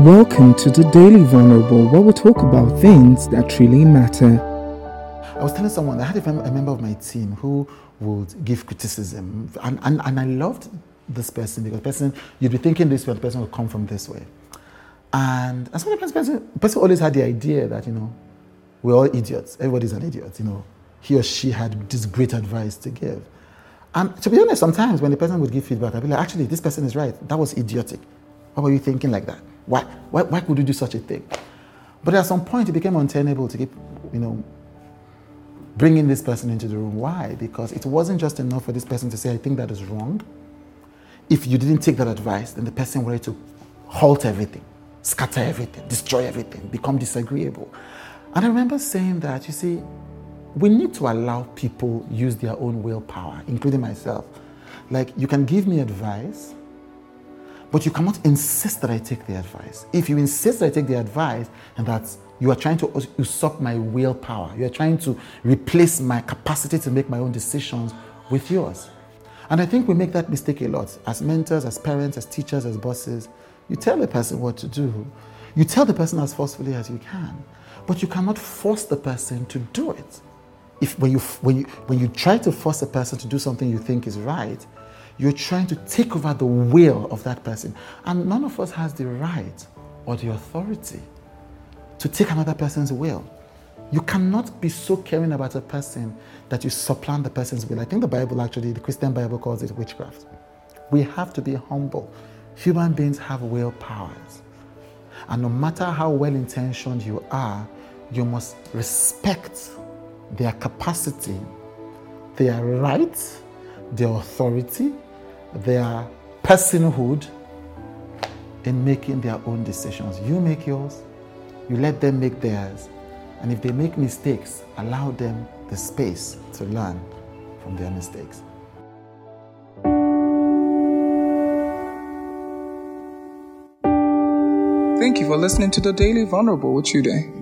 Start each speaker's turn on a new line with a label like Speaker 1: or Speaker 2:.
Speaker 1: Welcome to the Daily Vulnerable, where we talk about things that really matter.
Speaker 2: I was telling someone I had a, member of my team who would give criticism, and, and, and I loved this person because person you'd be thinking this way, the person would come from this way, and and so the person, person always had the idea that you know we're all idiots, everybody's an idiot, you know. He or she had this great advice to give, and to be honest, sometimes when the person would give feedback, I'd be like, actually, this person is right. That was idiotic. Why were you thinking like that? Why, why, why could you do such a thing? But at some point, it became untenable to keep, you know, bringing this person into the room. Why? Because it wasn't just enough for this person to say, I think that is wrong. If you didn't take that advice, then the person wanted to halt everything, scatter everything, destroy everything, become disagreeable. And I remember saying that, you see, we need to allow people use their own willpower, including myself. Like, you can give me advice, but you cannot insist that I take the advice. If you insist that I take the advice and that you are trying to usurp my willpower, you are trying to replace my capacity to make my own decisions with yours. And I think we make that mistake a lot. As mentors, as parents, as teachers, as bosses, you tell a person what to do. You tell the person as forcefully as you can, but you cannot force the person to do it. If when you when you when you try to force a person to do something you think is right, you're trying to take over the will of that person. And none of us has the right or the authority to take another person's will. You cannot be so caring about a person that you supplant the person's will. I think the Bible actually, the Christian Bible calls it witchcraft. We have to be humble. Human beings have will powers. And no matter how well intentioned you are, you must respect their capacity, their rights, their authority, their personhood in making their own decisions. You make yours, you let them make theirs, and if they make mistakes, allow them the space to learn from their mistakes.
Speaker 1: Thank you for listening to the Daily Vulnerable with Chude.